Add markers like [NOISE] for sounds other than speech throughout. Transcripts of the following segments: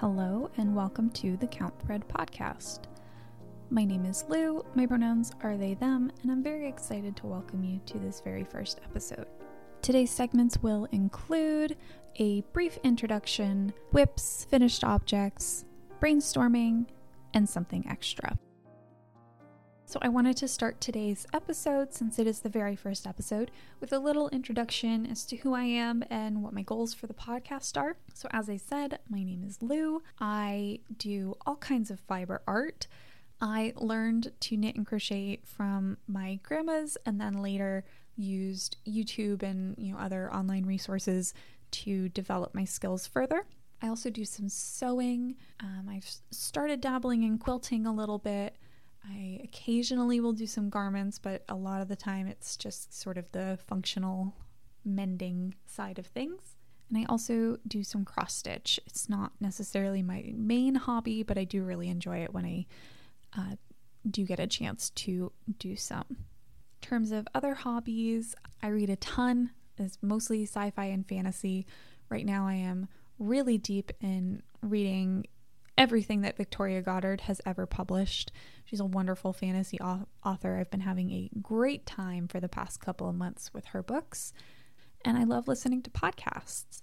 Hello, and welcome to the Count Thread podcast. My name is Lou, my pronouns are they, them, and I'm very excited to welcome you to this very first episode. Today's segments will include a brief introduction, WIPs, finished objects, brainstorming, and something extra. So, I wanted to start today's episode, since it is the very first episode, with a little introduction as to who I am and what my goals for the podcast are. So, as I said, my name is Lou. I do all kinds of fiber art. I learned to knit and crochet from my grandma's and then later used YouTube and you know other online resources to develop my skills further. I also do some sewing. Um, I've started dabbling in quilting a little bit. I occasionally will do some garments, but a lot of the time it's just sort of the functional mending side of things. And I also do some cross stitch. It's not necessarily my main hobby, but I do really enjoy it when I uh, do get a chance to do some. In terms of other hobbies, I read a ton. It's mostly sci fi and fantasy. Right now, I am really deep in reading everything that Victoria Goddard has ever published. She's a wonderful fantasy author. I've been having a great time for the past couple of months with her books, and I love listening to podcasts.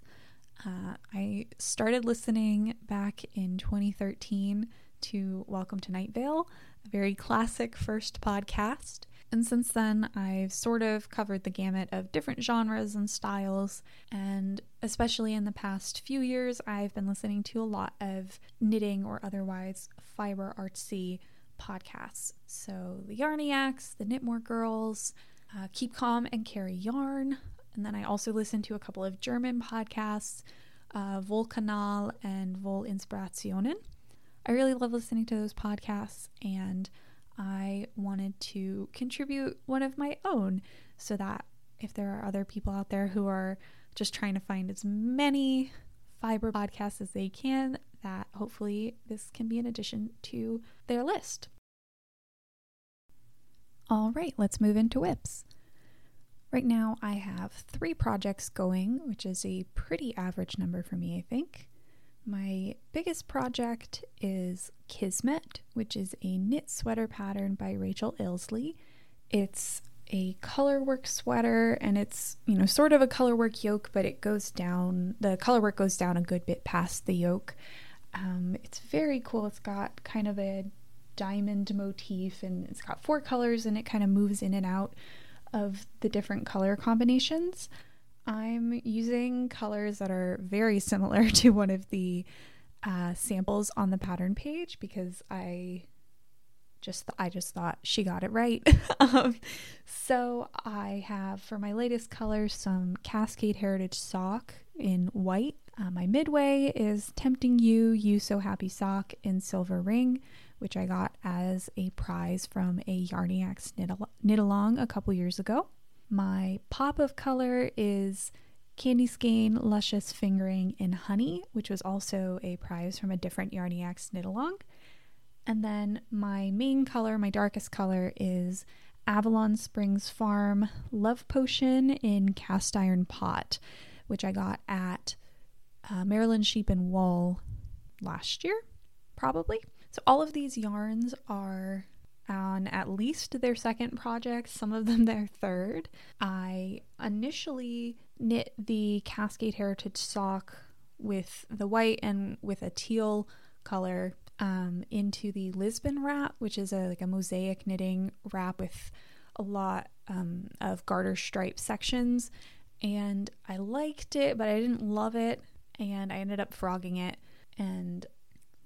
Uh, I started listening back in 2013 to Welcome to Night Vale, a very classic first podcast. And since then, I've sort of covered the gamut of different genres and styles. And especially in the past few years, I've been listening to a lot of knitting or otherwise fiber artsy podcasts. So the Yarniacs, the Knitmore Girls, uh, Keep Calm and Carry Yarn. And then I also listen to a couple of German podcasts, uh, Volkanal and Vol Inspirationen. I really love listening to those podcasts and I wanted to contribute one of my own so that if there are other people out there who are just trying to find as many fiber podcasts as they can, that hopefully this can be an addition to their list. All right, let's move into WIPs. Right now, I have three projects going, which is a pretty average number for me, I think. My biggest project is Kismet, which is a knit sweater pattern by Rachel Ilsley. It's a colorwork sweater and it's, you know, sort of a colorwork yoke, but it goes down, the colorwork goes down a good bit past the yoke. Um, it's very cool. It's got kind of a diamond motif and it's got four colors and it kind of moves in and out of the different color combinations. I'm using colors that are very similar [LAUGHS] to one of the uh, samples on the pattern page because I just th- I just thought she got it right. [LAUGHS] um, so I have for my latest color some Cascade Heritage sock in white. Uh, my midway is Tempting You, You So Happy sock in silver ring, which I got as a prize from a Yarniacs knit, al- knit along a couple years ago. My pop of color is Candy Skein Luscious Fingering in Honey, which was also a prize from a different Yarniacs knit along. And then my main color, my darkest color, is Avalon Springs Farm Love Potion in Cast Iron Pot, which I got at uh, Maryland Sheep and Wool last year, probably. So all of these yarns are on at least their second project, some of them [LAUGHS] their third. I initially knit the Cascade Heritage sock with the white and with a teal color um, into the Lisbon wrap, which is a like a mosaic knitting wrap with a lot um, of garter stripe sections. And I liked it, but I didn't love it, and I ended up frogging it. And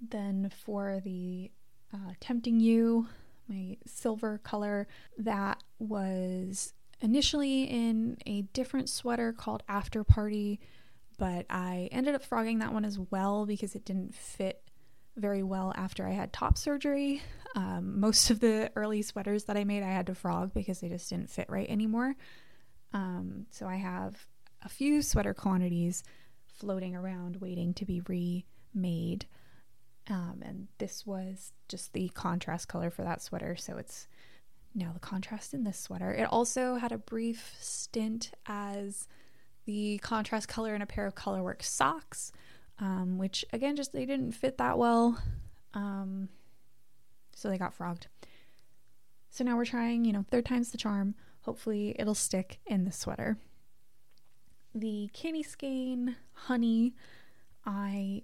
then for the uh, Tempting You my silver color that was initially in a different sweater called After Party, but I ended up frogging that one as well because it didn't fit very well after I had top surgery. Um, most of the early sweaters that I made, I had to frog because they just didn't fit right anymore. Um, so I have a few sweater quantities floating around waiting to be remade. Um, and this was just the contrast color for that sweater. So it's now the contrast in this sweater. It also had a brief stint as the contrast color in a pair of colorwork socks. um, which again, just they didn't fit that well. Um, so they got frogged. So now we're trying, you know, third time's the charm. Hopefully it'll stick in the sweater. The candy skein honey, I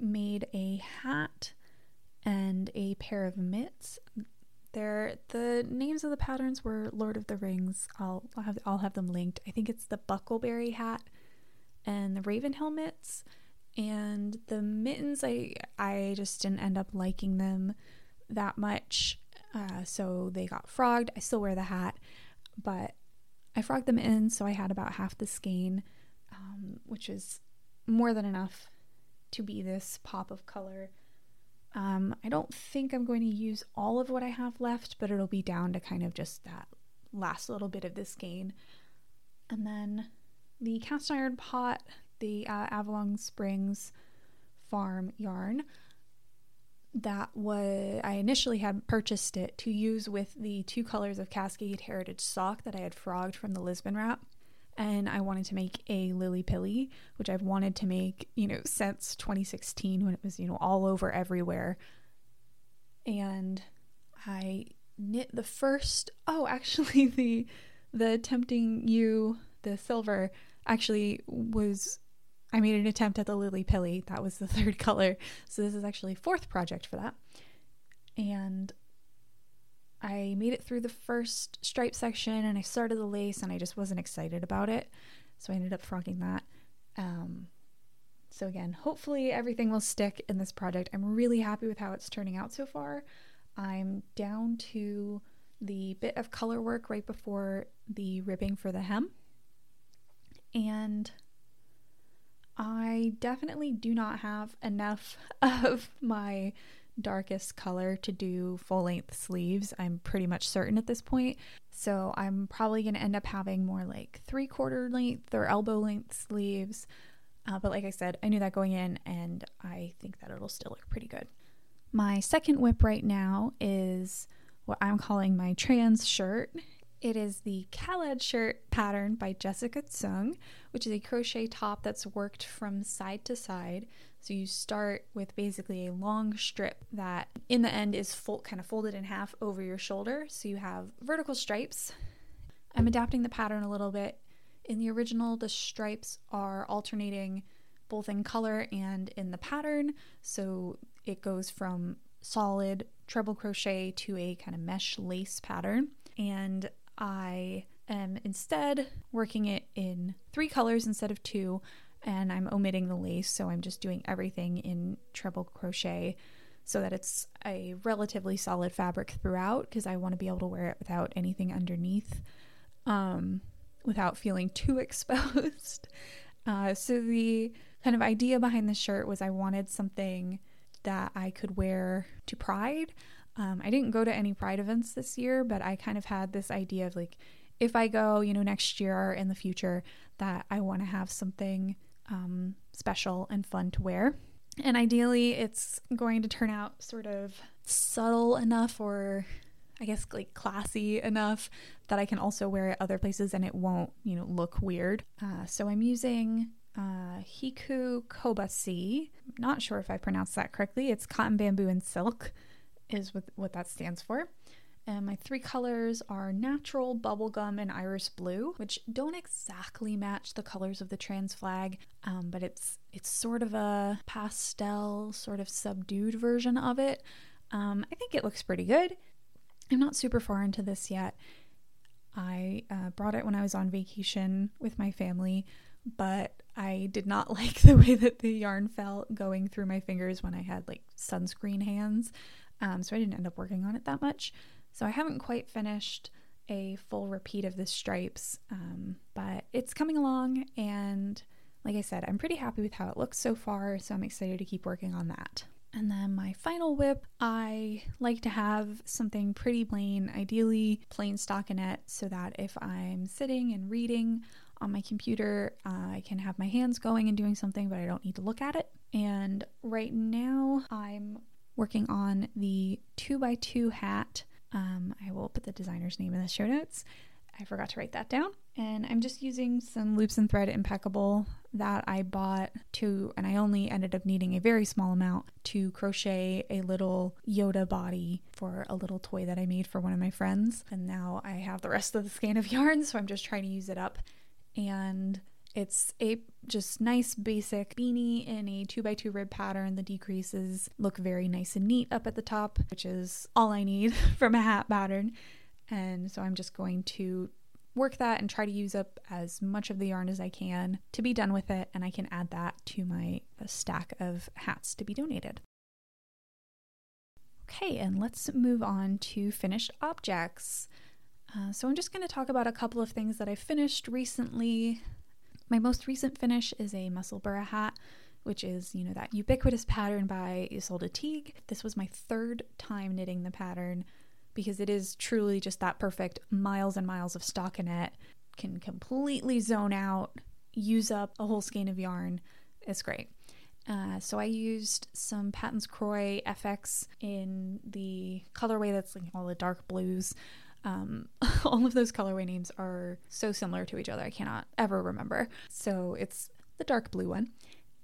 made a hat and a pair of mitts. There, the names of the patterns were Lord of the Rings. I'll, I'll have I'll have them linked. I think it's the Bucklebury hat and the Ravenhill mitts, and the mittens. I I just didn't end up liking them that much, uh, so they got frogged. I still wear the hat, but I frogged them in, so I had about half the skein, um, which is more than enough to be this pop of color um, I don't think I'm going to use all of what I have left, but it'll be down to kind of just that last little bit of this skein. And then the cast iron pot, the uh, Avalon Springs farm yarn. That was, I initially had purchased it to use with the two colors of Cascade Heritage sock that I had frogged from the Lisbon wrap and I wanted to make a Lilli Pilli, which I've wanted to make, you know, since 2016 when it was, you know, all over everywhere. And I knit the first oh, [LAUGHS] actually the the tempting you the silver actually was I made an attempt at the Lilli Pilli. That was the [LAUGHS] third color. So this is actually fourth project for that. And I made it through the first stripe section and I started the lace and I just wasn't excited about it. So I ended up frogging that. Um, so again, hopefully everything will stick in this project. I'm really happy with how it's turning out so far. I'm down to the bit of color work right before the ribbing for the hem. And I definitely do not have enough [LAUGHS] of my darkest color to do full length sleeves. I'm pretty much certain at this point. So I'm probably going to end up having more like three quarter length or elbow length sleeves. Uh, but like I said, I knew that going in and I think that it'll still look pretty good. My second WIP right now is what I'm calling my trans shirt. It is the Khaled shirt pattern by Jessica Tsung, which is a crochet top that's worked from side to side. So you start with basically a long strip that in the end is full, kind of folded in half over your shoulder. So you have vertical stripes. I'm adapting the pattern a little bit. In the original, the stripes are alternating both in color and in the pattern. So it goes from solid treble crochet to a kind of mesh lace pattern. And I am instead working it in three colors instead of two and I'm omitting the lace, so I'm just doing everything in treble crochet so that it's a relatively solid fabric throughout because I want to be able to wear it without anything underneath, um, without feeling [LAUGHS] too exposed. [LAUGHS] Uh, so the kind of idea behind the shirt was I wanted something that I could wear to Pride. Um, I didn't go to any Pride events this year, but I kind of had this idea of like, if I go, you know, next year or in the future, that I want to have something um, special and fun to wear. And ideally, it's going to turn out sort of subtle enough or I guess like classy enough that I can also wear it other places and it won't, you know, look weird. Uh, so I'm using uh, HiKoo CoBaSi. Not sure if I pronounced that correctly. It's cotton, bamboo, and silk, is what, what that stands for. And my three colors are natural, bubblegum, and iris blue, which don't exactly match the colors of the trans flag, um, but it's it's sort of a pastel, sort of subdued version of it. Um, I think it looks pretty good. I'm not super far into this yet. I uh, brought it when I was on vacation with my family, but I did not [LAUGHS] like the way that the yarn felt going through my fingers when I had like sunscreen hands. Um, so I didn't end up working on it that much. So I haven't quite finished a full repeat of the stripes, um, but it's coming along. And like I said, I'm pretty happy with how it looks so far. So I'm excited to keep working on that. And then my final WIP, I like to have something pretty plain, ideally plain stockinette, so that if I'm sitting and reading on my computer, uh, I can have my hands going and doing something, but I don't need to look at it. And right now, I'm working on the 2x2 hat um, I will put the designer's name in the show notes. I forgot to write that down. And I'm just using some loops and thread impeccable that I bought to, and I only ended up needing a very small amount to crochet a little Yoda body for a little toy that I made for one of my friends. And now I have the rest of the skein of [LAUGHS] yarn, so I'm just trying to use it up. And it's a just nice basic beanie in a 2x2 rib pattern. The decreases look very nice and neat up at the top, which is all I need [LAUGHS] from a hat pattern. And so I'm just going to work that and try to use up as much of the yarn as I can to be done with it, and I can add that to my uh, stack of hats to be donated. Okay, and let's move on to finished objects. Uh, so I'm just going to talk about a couple of things that I finished recently. My most recent finish is a Musselburgh hat, which is, you know, that ubiquitous pattern by Ysolda Teague. This was my third time knitting the pattern because it is truly just that perfect miles and miles of stockinette. Can completely zone out, use up a whole skein of yarn. It's great. Uh, so I used some Patons Kroy FX in the colorway that's like all the dark blues. Um, [LAUGHS] all of those colorway names are so similar to each other. I cannot ever remember. So it's the dark blue one.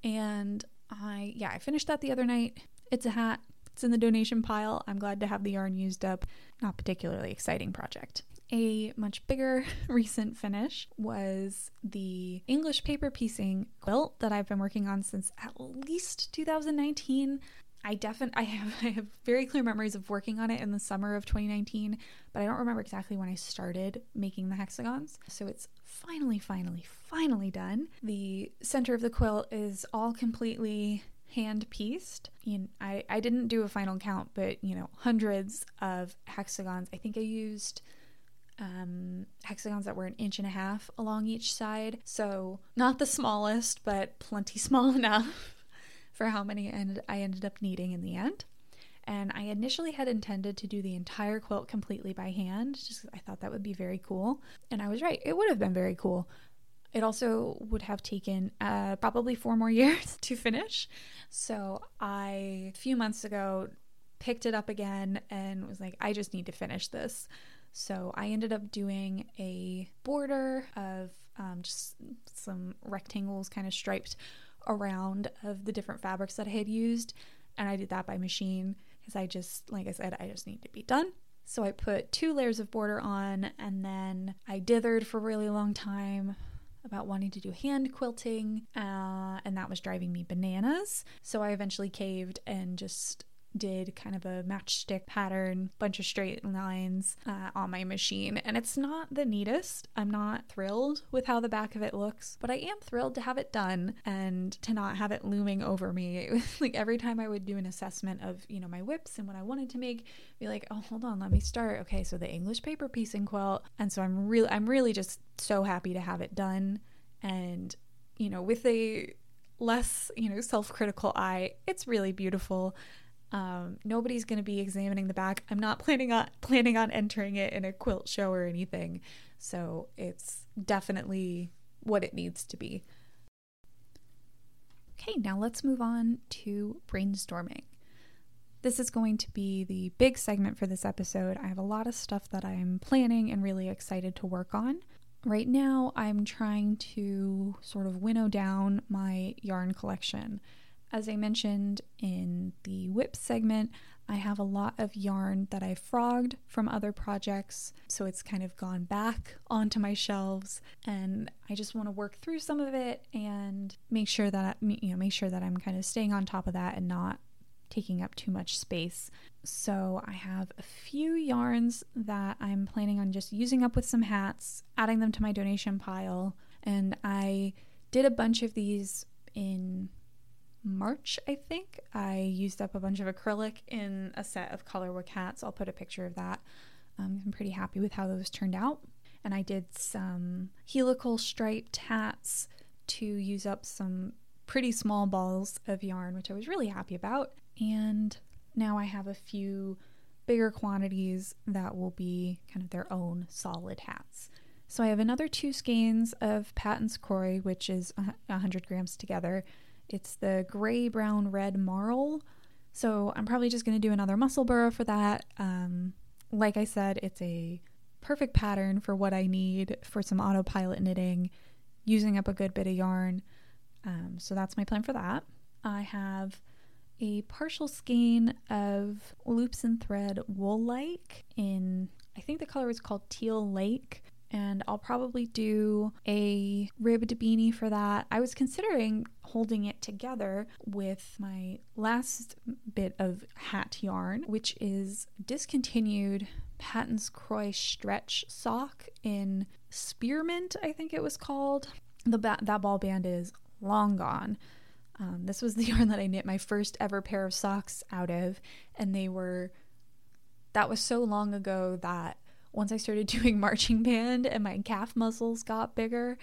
And I, yeah, I finished that the other night. It's a hat. It's in the donation pile. I'm glad to have the yarn used up. Not particularly exciting project. A much bigger [LAUGHS] recent finish was the English paper piecing quilt that I've been working on since at least 2019. I definitely I have [LAUGHS] I have very clear memories of working on it in the summer of 2019, but I don't remember exactly when I started making the hexagons. So it's finally finally finally done. The center of the quilt is all completely hand pieced. You know, I I didn't do a final count, but you know, hundreds of hexagons. I think I used um, hexagons that were an inch and a half along each side. So not the smallest, but plenty [LAUGHS] small enough for how many I ended up needing in the end. And I initially had intended to do the entire quilt completely by hand, just I thought that would be very cool. And I was right, it would have been very cool. It also would have taken uh, probably four more [LAUGHS] years to finish. So I, a few months ago, picked it up again and was like, I just need to finish this. So I ended up doing a border of um, just some rectangles kind of striped around of the different fabrics that I had used. And I did that by machine because I just, like I said, I just need to be done. So I put two layers of border on and then I dithered for a really long time about wanting to do hand quilting, uh, and that was driving me bananas. So I eventually caved and just did kind of a matchstick pattern, bunch of straight lines uh, on my machine. And it's not the neatest. I'm not thrilled with how the back of it looks, but I am thrilled to have it done and to not have it looming over me. [LAUGHS] Like every time I would do an assessment of, you know, my WIPs and what I wanted to make, be like, oh, hold on, let me start. Okay, so the English paper piecing quilt. And so I'm really, I'm really just so happy to have it done. And, you know, with a less, you know, self critical eye, it's really beautiful. Um, nobody's going to be examining the back. I'm not planning on planning on entering it in a quilt show or anything. So it's definitely what it needs to be. Okay, now let's move on to brainstorming. This is going to be the big segment for this episode. I have a lot of stuff that I'm planning and really excited to work on. Right now, I'm trying to sort of winnow down my yarn collection. As I mentioned in the WIP segment, I have a lot of yarn that I frogged from other projects, so it's kind of gone back onto my shelves, and I just want to work through some of it and make sure that you know make sure that I'm kind of staying on top of that and not taking up too much space. So I have a few yarns that I'm planning on just using up with some hats, adding them to my donation pile, and I did a bunch of these in March, I think. I used up a bunch of acrylic in a set of colorwork hats. I'll put a picture of that. Um, I'm pretty happy with how those turned out. And I did some helical striped hats to use up some pretty small balls of yarn, which I was really happy about. And now I have a few bigger quantities that will be kind of their own solid hats. So I have another two skeins of Patons Kroy, which is 100 grams together. It's the gray, brown, red marl. So I'm probably just going to do another Musselburgh for that. Um, like I said, it's a perfect pattern for what I need for some autopilot knitting, using up a good bit of yarn. Um, so that's my plan for that. I have a partial skein of loops and thread Wool-like in, I think the color is called Teal Lake. And I'll probably do a ribbed beanie for that. I was considering holding it together with my last bit of hat yarn, which is discontinued Patons Kroy stretch sock in spearmint, I think it was called. The ba- that ball band is long gone. Um, this was the [LAUGHS] yarn that I knit my first ever pair of socks out of, and they were. That was so long ago that once I started [LAUGHS] doing marching band and my calf muscles got bigger,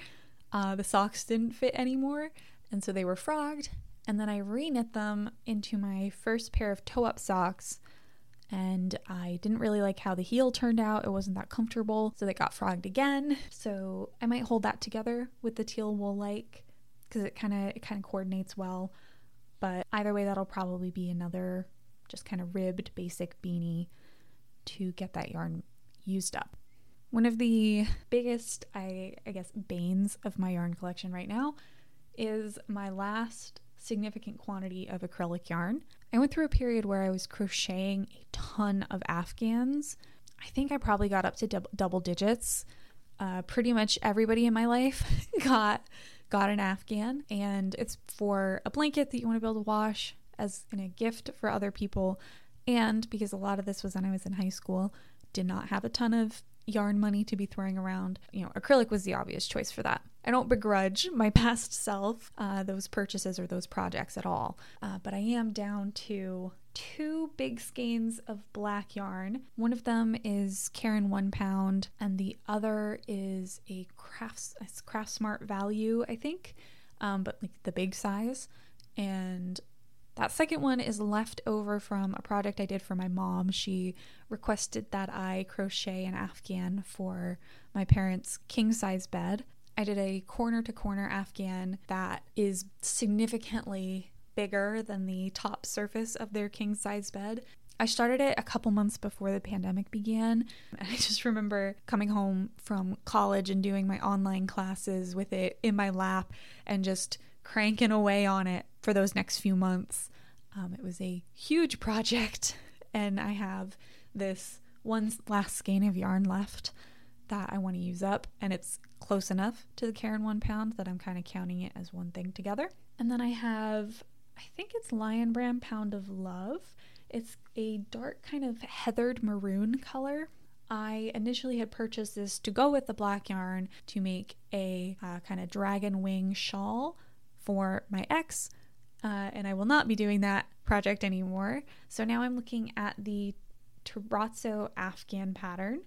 uh, the socks didn't fit anymore, and so they were frogged. And then I reknit them into my first pair of toe up socks and I didn't really like how the heel turned out. It wasn't that comfortable, so they got frogged again. So I might hold that together with the teal Wool-like because it kind of it kind of coordinates well. But either way, that'll probably be another just kind of ribbed basic beanie to get that yarn used up. One of the biggest, I, I guess, banes of my yarn collection right now is my last significant quantity of acrylic yarn. I went through a period where I was crocheting a ton of Afghans. I think I probably got up to dub- double digits. Uh, pretty much everybody in my life [LAUGHS] got got an Afghan, and it's for a blanket that you want to be able to wash as in a gift for other people. And because a lot of this was when I was in high school, did not have a ton of yarn money to be throwing around. You know, acrylic was the obvious choice for that. I don't begrudge my [LAUGHS] past self uh, those purchases or those projects at all, uh, but I am down to two big skeins of black yarn. One of them is Caron one pound, and the other is a crafts Craft Smart value, I think, um, but like the big size. And that second one is left over from a project I did for my mom. She requested that I crochet an Afghan for my parents' king size bed. I did a corner to corner Afghan that is significantly bigger than the top surface of their king size bed. I started it a couple months before the pandemic began. [LAUGHS] And I just remember coming home from college and doing my online classes with it in my lap and just cranking away on it for those next few months. Um, it was a huge project, [LAUGHS] and I have this one last skein of yarn left that I want to use up, and it's close enough to the Caron one pound that I'm kind of counting it as one thing together. And then I have, I think it's Lion Brand Pound of Love. It's a dark kind of heathered maroon color. I initially had purchased this to go with the black yarn to make a uh, kind of dragon wing shawl for my ex, uh, and I will not be doing that project anymore. So now I'm looking at the Terrazzo Afghan pattern,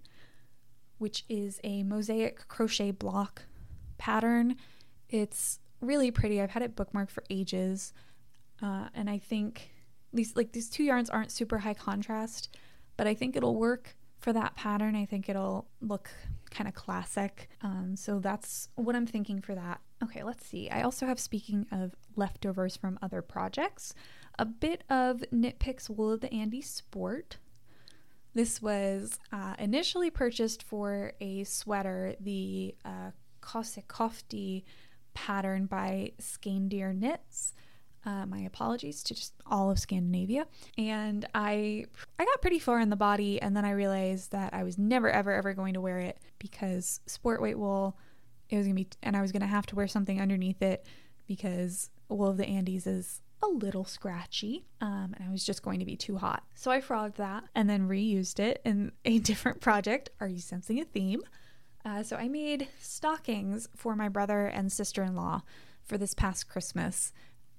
which is a mosaic crochet block pattern. It's really pretty. I've had it bookmarked for ages, uh, and I think these like these two yarns aren't super high contrast, but I think it'll work for that pattern. I think it'll look kind of classic. Um, so that's what I'm thinking for that. Okay, let's see. I also have, speaking of leftovers from other projects, a bit of Knit Picks Wool of the Andes Sport. This was uh, initially purchased for a sweater, the uh, Kosekofti pattern by Skandir Knits. Uh, my apologies to just all of Scandinavia. And I I got pretty far in the body, and then I realized that I was never ever ever going to wear it because sport weight wool. It was gonna be, and I was gonna have to wear something underneath it because wool of the Andes is a little scratchy, um, and I was just going to be too hot. So I frogged that and then reused it in a different project. Are you sensing a theme? Uh, so I made stockings for my brother and sister in law for this past Christmas.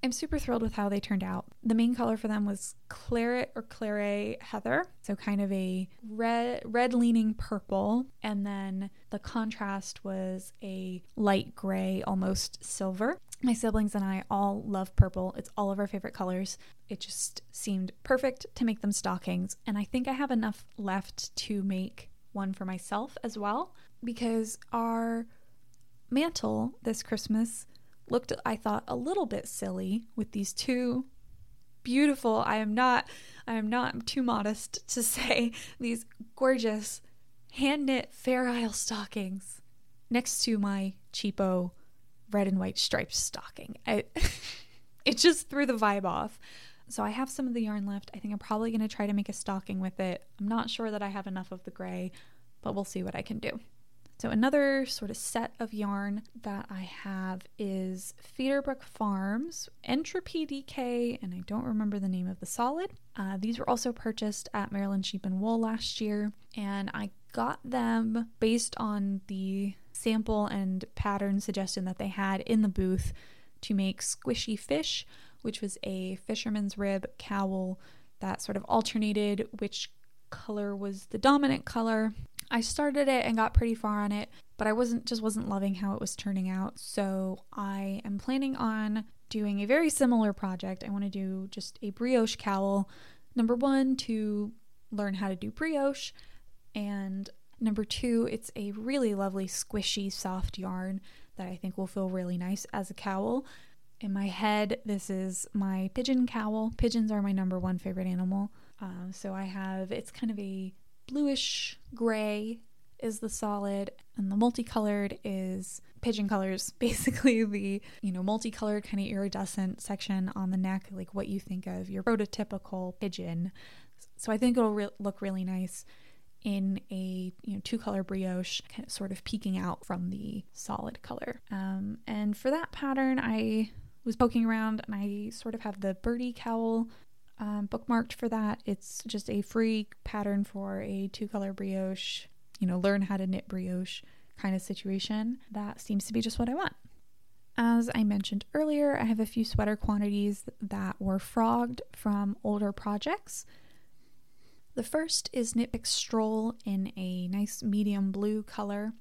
I'm super thrilled with how they turned out. The main color for them was claret or claret heather, so kind of a red red leaning purple, and then the contrast was a light gray, almost silver. My siblings and I all love purple. It's all of our favorite colors. It just seemed perfect to make them stockings, and I think I have enough left to make one for myself as well because our mantle this Christmas looked, I thought, a little bit silly with these two beautiful, I am not, I am not too modest to [LAUGHS] say, these gorgeous hand knit Fair Isle stockings next to my cheapo red and white striped stocking. I, [LAUGHS] it just threw the vibe off. So I have some of the yarn left. I think I'm probably going to try to make a stocking with it. I'm not sure that I have enough of the gray, but we'll see what I can do. So another sort of set of yarn that I have is Feederbrook Farms Entropy DK, and I don't remember the name of the solid. Uh, these were also purchased at Maryland Sheep and Wool last year, and I got them based on the sample and pattern suggestion that they had in the booth to make Squishy Fish, which was a fisherman's rib cowl that sort of alternated which color was the dominant color. I started it and got pretty far on it, but I wasn't just wasn't loving how it was turning out. So I am planning on doing a very similar project. I want to do just a brioche cowl. Number 1 to learn how to do brioche and number 2, it's a really lovely squishy soft yarn that I think will feel really nice as a cowl. In my head, this is my pigeon cowl. Pigeons are my number one favorite animal. Uh, so I have, it's kind of a bluish gray is the solid and the multicolored is pigeon colors [LAUGHS] basically the you know multicolored kind of iridescent section on the neck like what you think of your prototypical pigeon. So i think it'll re- look really nice in a you know two color brioche kind of sort of peeking out from the solid color. Um, and for that pattern i was poking around and i sort of have the birdie cowl um, bookmarked for that. It's just a free pattern for a two color brioche, you know, learn how to knit brioche kind of situation. That seems to be just what I want. As I mentioned earlier, I have a few sweater quantities that were frogged from older projects. The first is Knit Picks Stroll in a nice medium blue color.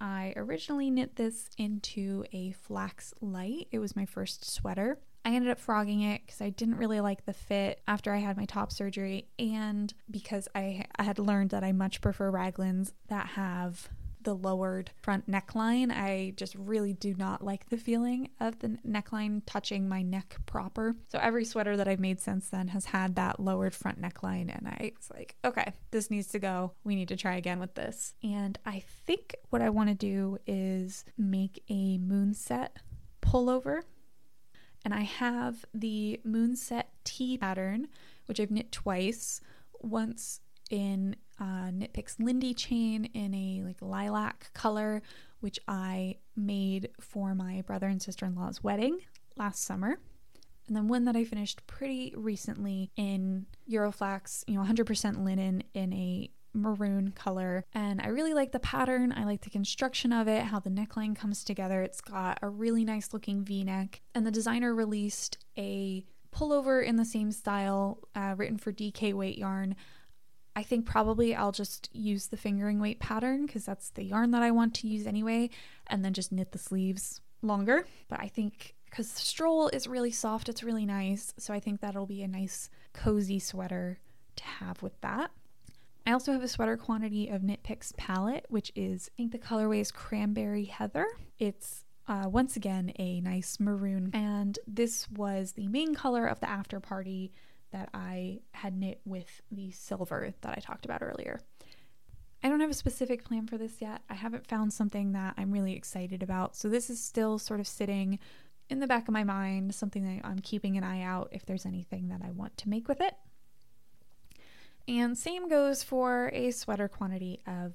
I originally knit this into a flax light. It was my first sweater. I ended up frogging it because I didn't really like the fit after I had my top surgery, and because I, I had learned that I much prefer raglans that have the lowered front neckline. I just really do not like the feeling of the neckline touching my neck proper. So every sweater that I've made since then has had that lowered front neckline, and I was like, okay, this needs to go. We need to try again with this. And I think what I want to do is make a moonset pullover and I have the Moonset T pattern, which I've knit twice. Once in uh, Knit Picks Lindy chain in a like lilac color, which I made for my brother and sister in law's wedding last summer. And then one that I finished pretty recently in Euroflax, you know, 100% linen in a maroon color. And I really like the pattern. I like the construction of it, how the neckline comes together. It's got a really nice looking v neck. And the designer released a pullover in the same style, uh, written for DK weight yarn. I think probably I'll just use the fingering weight pattern because that's the yarn that I want to use anyway, and then just knit the sleeves longer. But I think because the stroll is really soft, it's really nice. So I think that'll be a nice cozy sweater to have with that. I also have a sweater quantity of Knit Picks palette, which is, I think the colorway is Cranberry Heather. It's uh, once again a nice maroon, and this was the main color of the after party that I had knit with the silver that I talked about earlier. I don't have a specific plan for this yet. I haven't found something that I'm really excited about, so this is still sort of sitting in the back of my mind, something that I'm keeping an eye out if there's anything that I want to make with it. And same goes for a sweater quantity of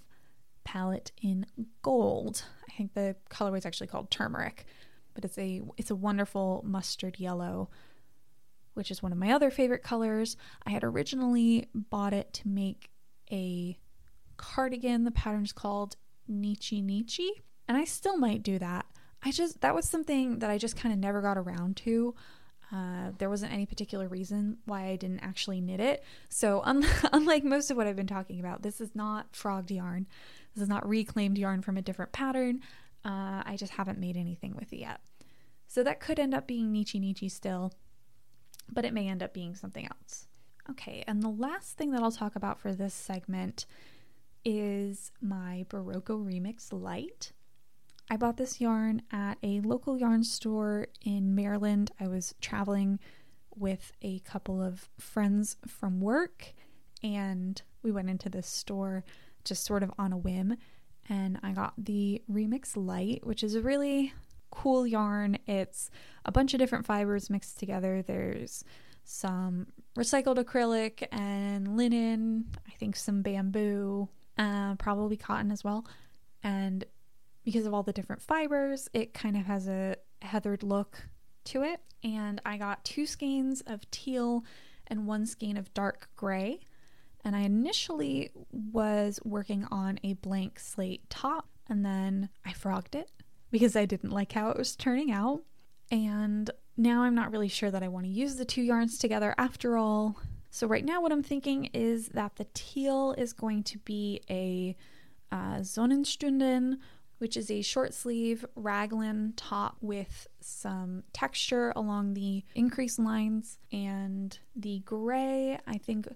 palette in gold. I think the colorway is actually called turmeric, but it's a it's a wonderful mustard yellow, which is one of my other favorite colors. I had originally bought it to make a cardigan. The pattern's called Nietzsche Nietzsche, and I still might do that. I just that was something that I just kind of never got around to. Uh, there wasn't any particular reason why I didn't actually knit it. So, [LAUGHS] un- unlike most of what I've been talking about, this is not frogged yarn. This is not reclaimed yarn from a different pattern. Uh, I just haven't made anything with it yet. So, that could end up being Nietzsche Nietzsche still, but it may end up being something else. Okay, and the last thing that I'll talk about for this segment is my Berroco Remix Light. I bought this yarn at a local yarn store in Maryland. I was traveling with a couple of friends from work and we went into this store just sort of on a whim. And I got the Remix Light, which is a really cool yarn. It's a bunch of different fibers mixed together. There's some recycled acrylic and linen, I think some bamboo, uh, probably cotton as well. And because of all the different fibers, it kind of has a heathered look to it. And I got two skeins of teal and one skein of dark gray. And I initially was working on a blank slate top, and then I frogged it because I didn't like how it was turning out. And now I'm not really sure that I want to use the two yarns together after all. So, right now, what I'm thinking is that the teal is going to be a uh, Sonnenstunden, which is a short sleeve raglan top with some texture along the increase lines. And the gray, I think,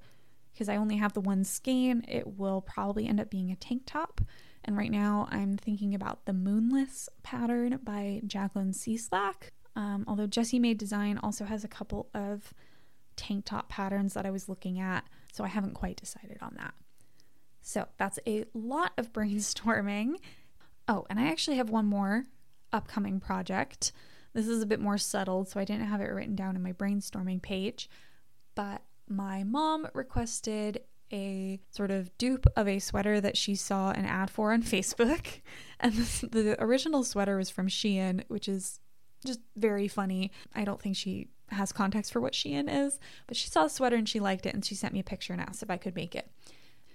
because I only have the one skein, it will probably end up being a tank top. And right now I'm thinking about the Moonless pattern by Jacqueline Cieslak. Um, although Jessie Maed Design also has a couple of tank top patterns that I was looking at, so I haven't quite decided on that. So that's a lot of [LAUGHS] brainstorming. Oh, and I actually have one more upcoming project. This is a bit more subtle, so I didn't have it written down in my brainstorming page. But my mom requested a sort of dupe of a sweater that she saw an ad for on [LAUGHS] Facebook. And the original sweater was from Shein, which is just very funny. I don't think she has context for what Shein is, but she saw the sweater and she liked it and she sent me a picture and asked if I could make it.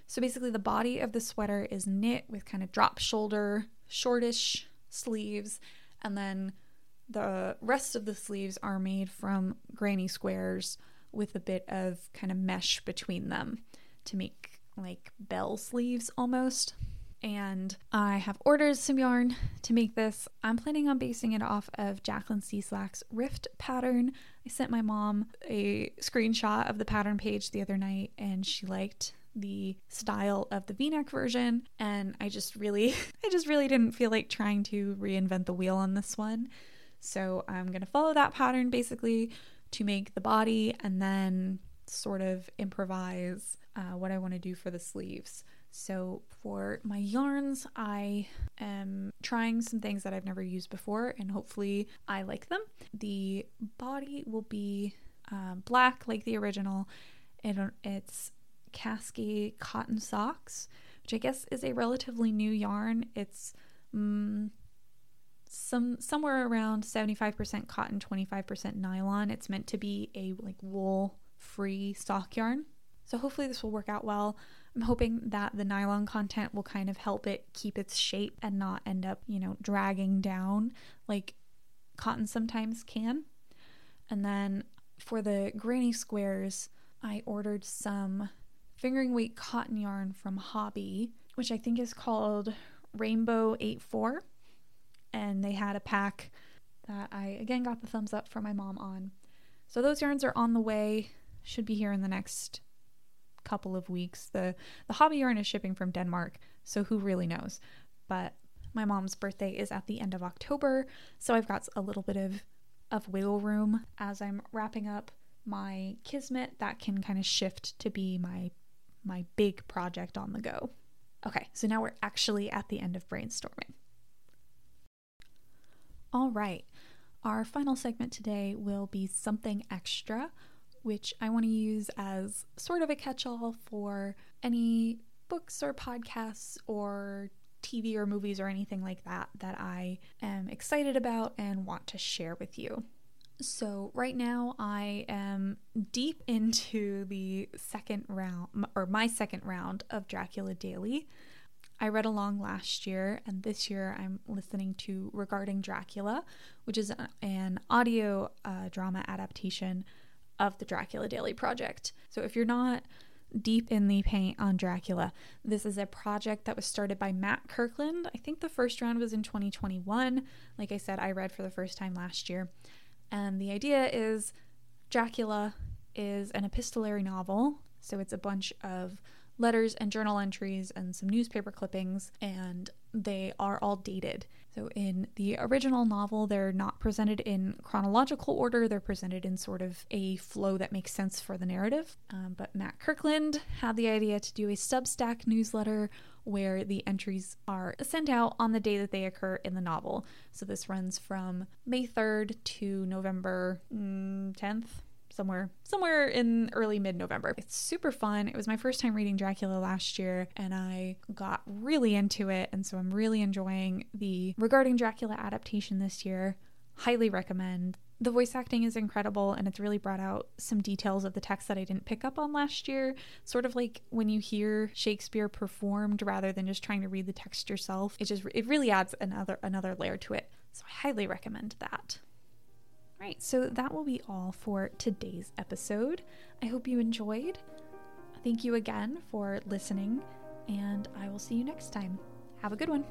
So basically, the body of the sweater is knit with kind of drop shoulder, shortish sleeves, and then the rest of the sleeves are made from granny squares with a bit of kind of mesh between them to make like bell sleeves almost. And I have ordered some yarn to make this. I'm planning on basing it off of Jacqueline Cieslak's Rift pattern. I sent my mom a screenshot of the pattern page the other night and she liked the style of the v-neck version and I just really [LAUGHS] I just really didn't feel like trying to reinvent the wheel on this one. So I'm going to follow that pattern basically to make the body and then sort of improvise uh, what I want to do for the sleeves. So for my yarns, I am trying some things that I've never used before and hopefully I like them. The body will be uh, black like the original. It, it's Cascade cotton socks, which I guess is a relatively new yarn. It's um, some somewhere around 75% cotton, 25% nylon. It's meant to be a like wool free sock yarn. So hopefully this will work out well. I'm hoping that the nylon content will kind of help it keep its shape and not end up, you know, dragging down like cotton sometimes can. And then for the granny squares, I ordered some fingering weight cotton yarn from Hobbii, which I think is called Rainbow 84. And they had a pack that I again got the thumbs up from my mom on. So those yarns are on the way, should be here in the next couple of weeks. The the Hobbii yarn is shipping from Denmark, so who really knows? But my mom's birthday is at the end of October, so I've got a little bit of of wiggle room as I'm wrapping up my Kismet that can kind of shift to be my my big project on the go. Okay, so now we're actually at the end of brainstorming. All right, our final segment today will be something extra, which I want to use as sort of a catch all for any books or podcasts or TV or movies or anything like that that I am excited about and want to share with you. So, right now, I am deep [LAUGHS] into the second round, or my second round of Dracula Daily. I read along last year, and this year I'm listening to Regarding Dracula, which is an audio uh, drama adaptation of the Dracula Daily Project. So, if you're not deep in the paint on Dracula. This is a project that was started by Matt Kirkland. I think the first round was in 2021. Like I said, I read for the first time last year. And the idea is Dracula is an epistolary novel, so it's a bunch of letters and journal entries and some newspaper clippings. And they are all dated. So, in the original novel, they're not presented in chronological order, they're presented in sort of a flow that makes sense for the narrative. Um, but Matt Kirkland had the idea to do a Substack newsletter where the entries are sent out on the day that they occur in the novel. So, this runs from May 3rd to November mm, 10th somewhere somewhere in early mid-November. It's super fun. It was my first time reading Dracula last year and I got really into it and so I'm really enjoying the regarding Dracula adaptation this year. Highly recommend. The voice acting is incredible and it's really brought out some details of the text that I didn't pick up on last year. Sort of like when you hear Shakespeare performed rather than just trying to read the text yourself. It just it really adds another another layer to it. So I highly recommend that. All right, so that will be all for today's episode. I hope you enjoyed. Thank you again for listening, and I will see you next time. Have a good one.